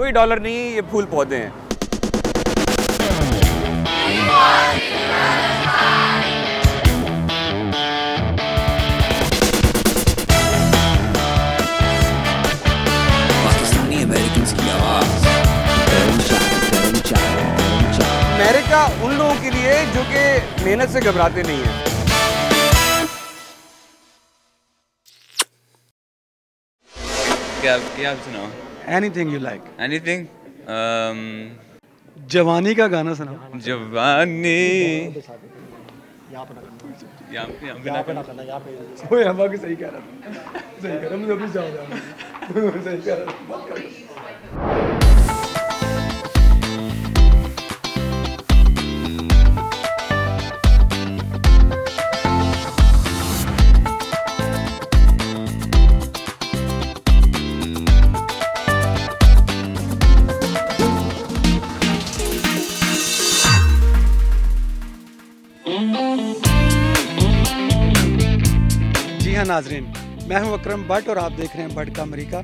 کوئی ڈالر نہیں ہے یہ پھول پودے ہیں۔ امریکہ ان لوگوں کے لیے جو کہ محنت سے گھبراتے نہیں ہیں۔ کیا کیا سناؤ anything you like anything جوانی کا گانا سناؤ. جوانی. صحیح کہہ رہا تھا. ہاں ناظرین؟ میں ہوں اکرم بٹ اور آپ دیکھ رہے ہیں بٹ کا امریکہ۔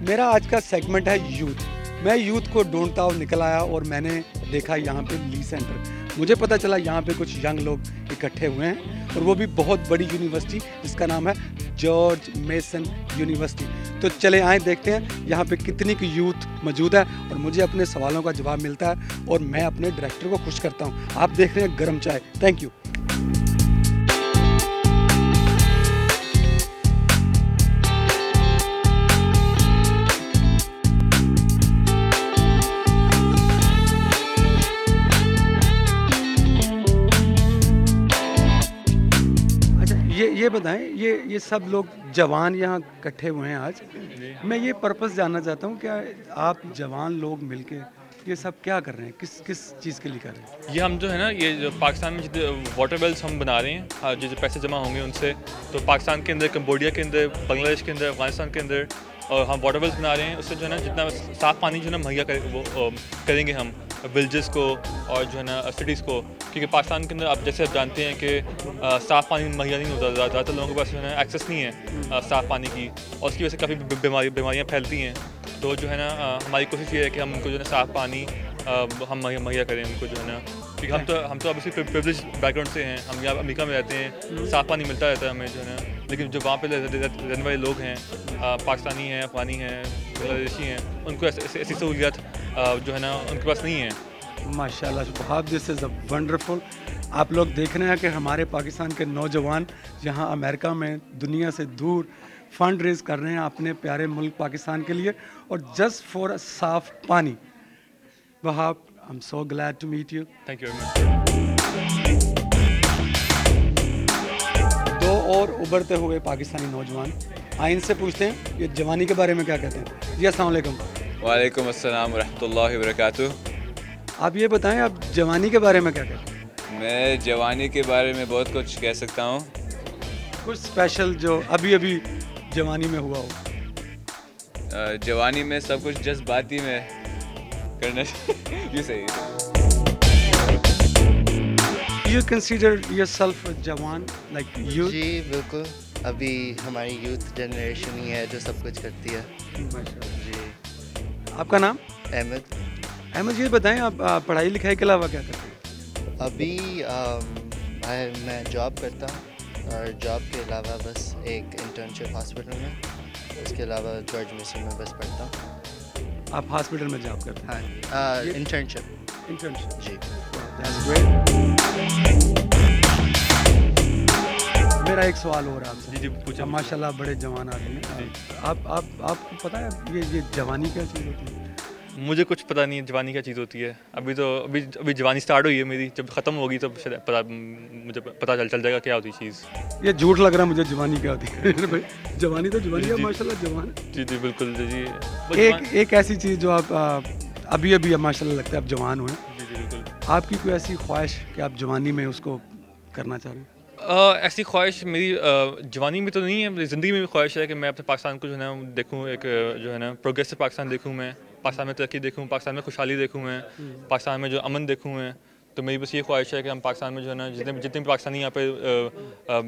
میرا آج کا سیگمنٹ ہے یوتھ۔ میں یوتھ کو ڈھونڈتا ہوں، نکل آیا اور میں نے دیکھا یہاں پہ لی سینٹر۔ مجھے پتہ چلا یہاں پہ کچھ ینگ لوگ اکٹھے ہوئے ہیں اور وہ بھی بہت بڑی یونیورسٹی، جس کا نام ہے جارج میسن یونیورسٹی۔ تو چلے آئیں، دیکھتے ہیں یہاں پہ کتنی کی یوتھ موجود ہے اور مجھے اپنے سوالوں کا جواب ملتا ہے اور میں اپنے ڈائریکٹر کو خوش کرتا ہوں۔ آپ دیکھ رہے ہیں گرم چائے۔ تھینک یو یہ بتائیں، یہ یہ سب لوگ جوان یہاں اکٹھے ہوئے ہیں آج۔ میں یہ پرپس جاننا چاہتا ہوں کیا آپ جوان لوگ مل کے یہ سب کیا کر رہے ہیں؟ کس کس چیز کے لیے کر رہے ہیں؟ یہ ہم جو ہے نا، یہ جو پاکستان میں جتنے واٹر ویلس ہم بنا رہے ہیں ہاں، جو جو پیسے جمع ہوں گے ان سے، تو پاکستان کے اندر، کمبوڈیا کے اندر، بنگلہ دیش کے اندر، افغانستان کے اندر، اور ہم واٹر ویلس بنا رہے ہیں، اس سے جو ہے نا، جتنا صاف پانی جو ہے نا، مہیا کرے وہ کریں گے ہم ولیجز کو اور جو ہے نا سٹیز کو۔ کیونکہ پاکستان کے اندر آپ جیسے آپ جانتے ہیں کہ صاف پانی مہیا نہیں ہوتا زیادہ تر لوگوں کے پاس جو ہے نا ایکسیس نہیں ہے صاف پانی کی۔ اور اس کی وجہ سے کافی بیماری بیماریاں پھیلتی ہیں۔ تو جو ہے نا ہماری کوشش یہ ہے کہ ہم ان کو جو ہے نا صاف پانی ہم مہیا مہیا کریں ان کو جو ہے نا۔ کیونکہ ہم تو ہم تو ابھی پریولیج بیک گراؤنڈ سے ہیں۔ ہم یہاں امریکہ میں رہتے ہیں۔ صاف پانی ملتا رہتا ہے ہمیں جو ہے نا۔ لیکن جو وہاں پہ رہنے والے لوگ ہیں پاکستانی ہیں افغانی ہیں بنگلہ دیشی ہیں ان کو ایسی سہولیات جو ہے نا ان کے پاس نہیں ہیں۔ ماشاء اللہ بہت دس از اے ونڈرفل آپ لوگ دیکھ رہے ہیں کہ ہمارے پاکستان کے نوجوان یہاں امریکہ میں دنیا سے دور فنڈ ریز کر رہے ہیں اپنے پیارے ملک پاکستان کے لیے۔ اور جسٹ فار صاف پانی۔ وہاں I'm so glad to meet you thank you very much دو اور ابھرتے ہوئے پاکستانی نوجوان۔ آئین سے پوچھتے ہیں یہ جوانی کے بارے میں کیا کہتے ہیں؟ جی السلام علیکم۔ وعلیکم السلام ورحمۃ اللہ وبرکاتہ۔ آپ یہ بتائیں آپ جوانی کے بارے میں کیا کہتے ہیں؟ میں جوانی کے بارے میں بہت کچھ کہہ سکتا ہوں۔ کچھ اسپیشل جو ابھی ابھی جوانی میں ہوا ہو۔ جوانی میں سب کچھ جذباتی میں کرنا یہ صحیح ہے۔ یو کنسیڈر یور سیلف جوان لائک یو جی بالکل۔ ابھی ہماری یوتھ جنریشن ہی ہے جو سب کچھ کرتی ہے۔ جی۔ آپ کا نام؟ احمد۔ احمد یہ بتائیں آپ پڑھائی لکھائی کے علاوہ کیا کرتے ہیں؟ ابھی میں- جاب کرتا ہوں اور جاب کے علاوہ بس ایک انٹرنشپ ہاسپٹل میں اس کے علاوہ جارج مسن میں بس پڑھتا ہوں۔ آپ ہاسپٹل میں جاب کرتے ہیں؟ ہاں انٹرنشپ انٹرنشپ جی۔ میرا ایک سوال ہو رہا ہے آپ سے۔ جی جی پوچھا ماشاء اللہ بڑے جوان آدمی ہیں۔ آپ آپ آپ کو پتہ ہے یہ یہ جوانی کیا چیز ہوتی ہے؟ مجھے کچھ پتہ نہیں ہے جوانی کیا چیز ہوتی ہے۔ ابھی تو ابھی ابھی جوانی اسٹارٹ ہوئی ہے میری۔ جب ختم ہوگی تب شاید پتہ مجھے پتہ چل چل جائے گا کیا ہوتی چیز۔ یہ جھوٹ لگ رہا ہے مجھے جوانی کیا ہوتی ہے۔ جوانی تو جوانی ہے ماشاء اللہ جوان جی جی بالکل جی جی۔ ایک ایک ایسی چیز جو آپ ابھی ابھی ماشاء اللہ لگتا ہے آپ جوان ہوئے جی جی بالکل۔ آپ کی کوئی ایسی خواہش کہ آپ جوانی میں اس کو کرنا چاہ رہے ہیں؟ ایسی خواہش میری جوانی میں تو نہیں ہے زندگی میں بھی خواہش ہے کہ میں اپنے پاکستان کو جو ہے نا دیکھوں ایک جو ہے نا پروگریس سے پاکستان دیکھوں میں۔ پاکستان میں ترقی دیکھوں پاکستان میں خوشحالی دیکھوں میں پاکستان میں جو امن دیکھوں میں تو میری بس یہ خواہش ہے کہ ہم پاکستان میں جو ہے نا جتنے جتنے بھی پاکستانی یہاں پہ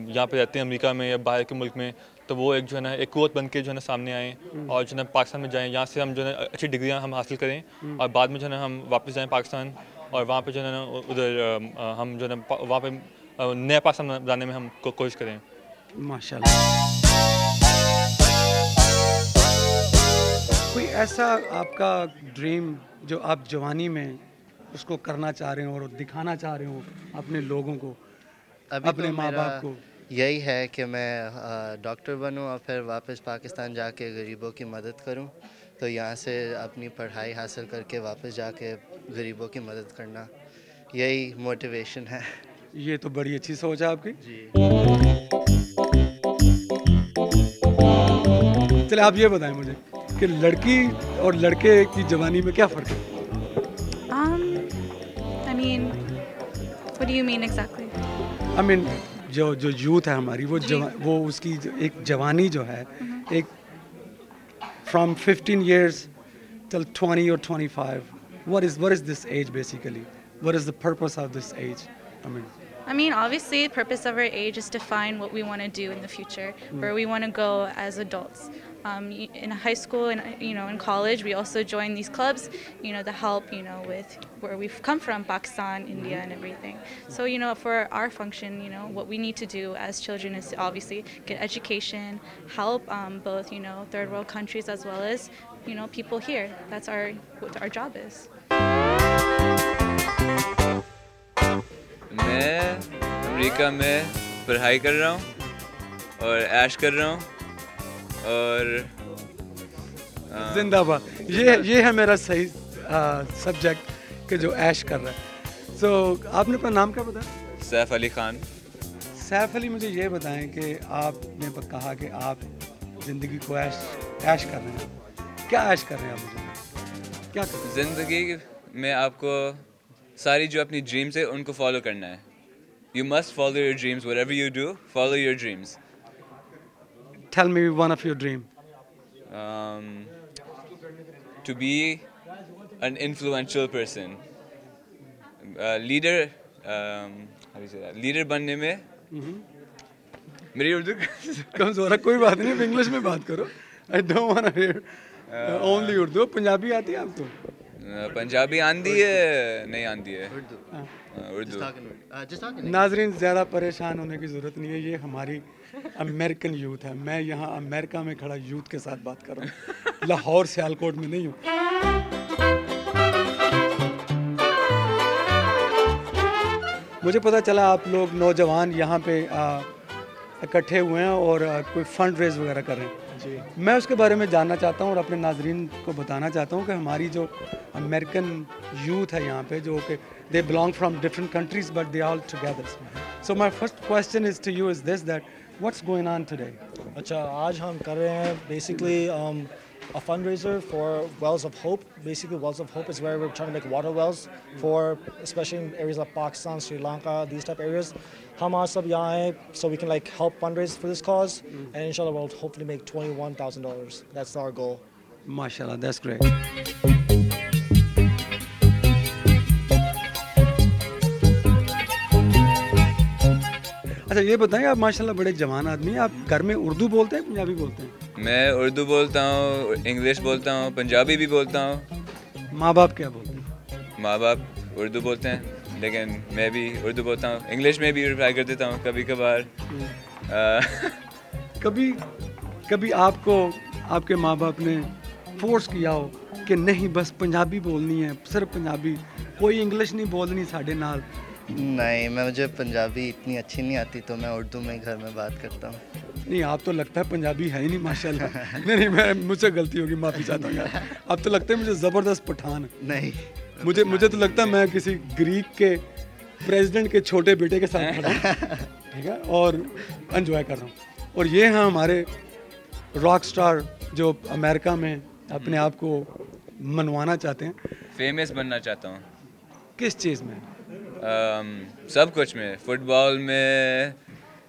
یہاں پہ رہتے ہیں امریکہ میں یا باہر کے ملک میں تو وہ ایک جو ہے نا ایک قوت بن کے جو ہے نا سامنے آئیں اور جو ہے نا پاکستان میں جائیں یہاں سے ہم جو ہے نا اچھی ڈگریاں ہم حاصل کریں اور بعد میں جو ہے نا ہم واپس جائیں پاکستان اور وہاں پہ جو ہے نا ادھر ہم جو ہے نا وہاں پہ نیا پاکستان بنانے میں ہم کوشش کریں۔ ماشاء اللہ کوئی ایسا آپ کا ڈریم جو آپ جوانی میں اس کو کرنا چاہ رہے ہوں اور دکھانا چاہ رہے ہوں اپنے لوگوں کو اپنے ماں باپ کو؟ یہی ہے کہ میں ڈاکٹر بنوں اور پھر واپس پاکستان جا کے غریبوں کی مدد کروں۔ تو یہاں سے اپنی پڑھائی حاصل کر کے واپس جا کے غریبوں کی مدد کرنا یہی موٹیویشن ہے۔ یہ تو بڑی اچھی سوچ ہے آپ کی۔ جی۔ چلے آپ یہ بتائیں مجھے۔ کہ لڑکی اور لڑکے کی جوانی میں کیا فرق ہے؟ um, جو جو یوتھ ہے ہماری وہ جی. وہ اس کی ایک جوانی جو ہے mm-hmm. ایک from fifteen years till twenty اور twenty five what is what is this age basically what is the purpose of this age I mean I mean, obviously, the purpose of our age is to find what we want to do in the future, mm. where we want to go as adults. We're from Pakistan India we need to isolations میں امریکہ میں پڑھائی کر رہا ہوں اور اور زندہ باد۔ یہ یہ ہے میرا صحیح سبجیکٹ کہ جو ایش کر رہا ہے۔ سو آپ نے اپنا نام کیا بتایا؟ سیف علی خان۔ سیف علی مجھے یہ بتائیں کہ آپ نے کہا کہ آپ زندگی کو ایش ایش کر رہے ہیں۔ کیا ایش کر رہے ہیں آپ مجھے؟ کیا کر رہے ہیں؟ زندگی میں آپ کو ساری جو اپنی ڈریمس ہیں ان کو فالو کرنا ہے۔ You must follow your dreams whatever you do follow your dreams lead بننے میں میری اردو کمزور ہے کوئی بات نہیں انگلش میں بات کرو I don't want hear only Urdu Punjabi آتی ہے آپ کو پنجابی آندھی ہے نہیں آندھی ہے۔ اردو۔ ہاں۔ ناظرین زیادہ پریشان ہونے کی ضرورت نہیں ہے۔ یہ ہماری امریکن یوتھ ہے۔ میں یہاں امریکہ میں کھڑا یوتھ کے ساتھ بات کر رہا ہوں۔ لاہور سیالکوٹ میں نہیں ہوں۔ مجھے پتا چلا آپ لوگ نوجوان یہاں پہ اکٹھے ہوئے ہیں اور کوئی فنڈ ریز وغیرہ کر رہے ہیں۔ جی۔ میں اس کے بارے میں جاننا چاہتا ہوں اور اپنے ناظرین کو بتانا چاہتا ہوں کہ ہماری جو امریکن یوتھ ہے یہاں پہ، جو کہ they belong from different countries but they all together so my first question is to you is this that what's going on today اچھا آج ہم کر رہے ہیں basically a fundraiser for Wells of Hope. Basically, Wells of Hope is where we're trying to make water wells for, especially in areas like Pakistan, Sri Lanka, these type of areas. ہم آج سب یہاں آئے so we can like help fundraise for this cause and ان شاء اللہ will hopefully make twenty one thousand dollars that's our goal ماشاء اللہ that's great اچھا یہ بتائیں آپ ماشاء اللہ بڑے جوان آدمی ہیں آپ گھر میں اردو بولتے ہیں پنجابی بولتے ہیں؟ میں اردو بولتا ہوں انگلش بولتا ہوں پنجابی بھی بولتا ہوں۔ ماں باپ کیا بولتے ہیں؟ ماں باپ اردو بولتے ہیں لیکن میں بھی اردو بولتا ہوں۔ انگلش میں بھی رپلائی کر دیتا ہوں کبھی کبھار۔ کبھی کبھی آپ کو آپ کے ماں باپ نے فورس کیا ہو کہ نہیں بس پنجابی بولنی ہے صرف پنجابی۔ کوئی انگلش نہیں بولنی ساڈے نال۔ نہیں میں مجھے پنجابی اتنی اچھی نہیں آتی تو میں اردو میں گھر میں بات کرتا ہوں۔ نہیں آپ تو لگتا ہے پنجابی ہے ہی نہیں ماشاء اللہ نہیں نہیں میں مجھ سے غلطی ہوگی معافی چاہتا ہوں آپ تو لگتا ہے مجھے زبردست پٹھان نہیں۔ مجھے مجھے تو لگتا ہے میں کسی گریک کے پریزیڈنٹ کے چھوٹے بیٹے کے ساتھ کھڑا ہوں۔ ٹھیک ہے؟ اور انجوائے کر رہا ہوں۔ اور یہ ہیں ہمارے راک سٹار جو امریکہ میں اپنے آپ کو منوانا چاہتے ہیں۔ فیمس بننا چاہتا ہوں۔ کس چیز میں؟ سب کچھ میں۔ فٹ بال میں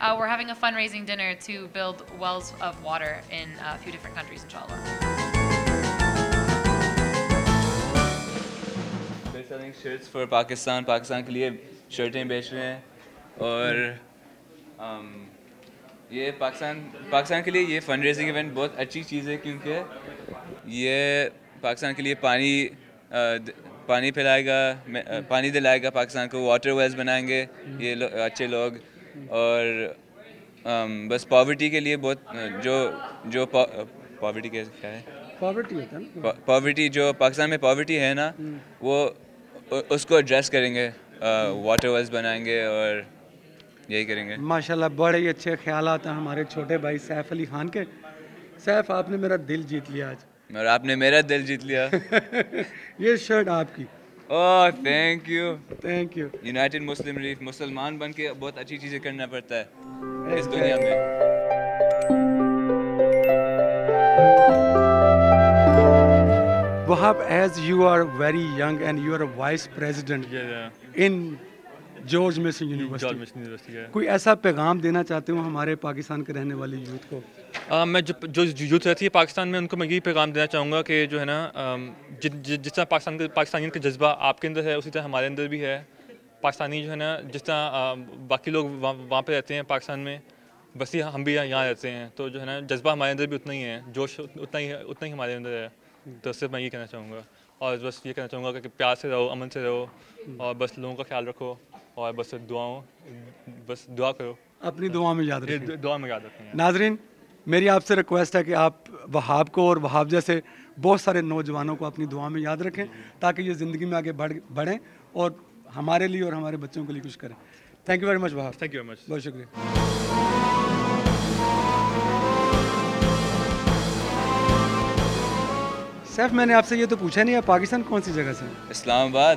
uh, we're having a fundraising dinner to build wells of water in a few different countries, inshallah. Shirts for Pakistan Pakistan کے لیے شرٹیں بیچ رہے ہیں اور um, یہ پاکستان پاکستان کے لیے یہ فنڈ ریزنگ ایونٹ بہت اچھی چیز ہے کیونکہ یہ پاکستان کے لیے پانی پانی پھیلائے گا پانی دلائے گا پاکستان کو واٹر ویلز بنائیں گے یہ لو, اچھے لوگ اور um, بس پاورٹی کے لیے بہت جو جو پاورٹی کیا ہے؟ پاورٹی ہوتا ہے پاورٹی جو پاکستان میں پاورٹی ہے نا وہ اس کو ایڈریس کریں گے واٹر ویلس بنائیں گے اور یہی کریں گے۔ ماشاء اللہ بڑے ہی اچھے خیالات ہیں ہمارے چھوٹے بھائی سیف علی خان کے۔ سیف آپ نے میرا دل جیت لیا آج۔ اور آپ نے میرا دل جیت لیا۔ یہ شرٹ آپ کی۔ اوہ thank you thank you United Muslim Relief مسلمان بن کے بہت اچھی چیزیں کرنا پڑتا ہے اس دنیا میں. Wahab as you are very young and you are a vice president yeah, George Mason University کوئی ایسا پیغام دینا چاہتے ہوں ہمارے پاکستان کے رہنے والے یوتھ کو؟ میں جو جو یوتھ رہتی ہے پاکستان میں ان کو میں یہی پیغام دینا چاہوں گا کہ جو ہے نا جس طرح پاکستان کے پاکستانیوں کا جذبہ آپ کے اندر ہے اسی طرح ہمارے اندر بھی ہے۔ پاکستانی جو ہے نا جس طرح باقی لوگ وہاں پہ رہتے ہیں پاکستان میں بس ہی ہم بھی یہاں رہتے ہیں۔ تو جو ہے نا جذبہ ہمارے اندر بھی اتنا ہی ہے جوش اتنا ہی اتنا ہی ہمارے اندر ہے۔ تو صرف میں یہ کہنا چاہوں گا۔ اور بس یہ کہنا چاہوں گا کہ پیار سے رہو امن سے رہو اور بس لوگوں کا خیال رکھو اور بس دعاؤں بس دعا کرو۔ اپنی دعا میں یاد رکھیں۔ دعا میں یاد رکھیں۔ ناظرین میری آپ سے ریکویسٹ ہے کہ آپ وہاب کو اور وہاب جیسے بہت سارے نوجوانوں کو اپنی دعا میں یاد رکھیں تاکہ یہ زندگی میں آگے بڑھ بڑھیں اور ہمارے لیے اور ہمارے بچوں کے لیے کچھ کریں۔ Thank you very much Wahab. Thank you very much بہت شکریہ۔ سیف میں نے آپ سے یہ تو پوچھا نہیں ہے پاکستان کون سی جگہ سے؟ اسلام آباد۔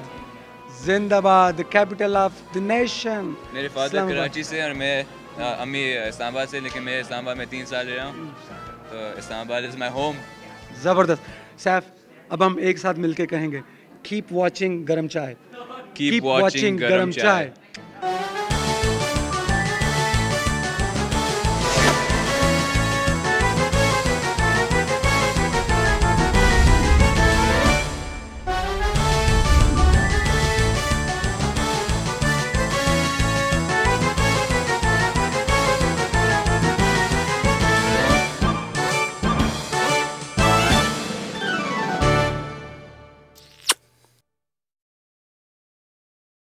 زندہ باد کیپٹل آف دی نیشن میرے فادر کراچی سے اور میں امی اسلام آباد سے لیکن میں اسلام آباد میں تین سال رہا ہوں۔ تو اسلام آباد از مائی ہوم۔ زبردست۔ سیف اب ہم ایک ساتھ مل کے کہیں گے کیپ واچنگ گرم چائے۔ کیپ واچنگ گرم چائے۔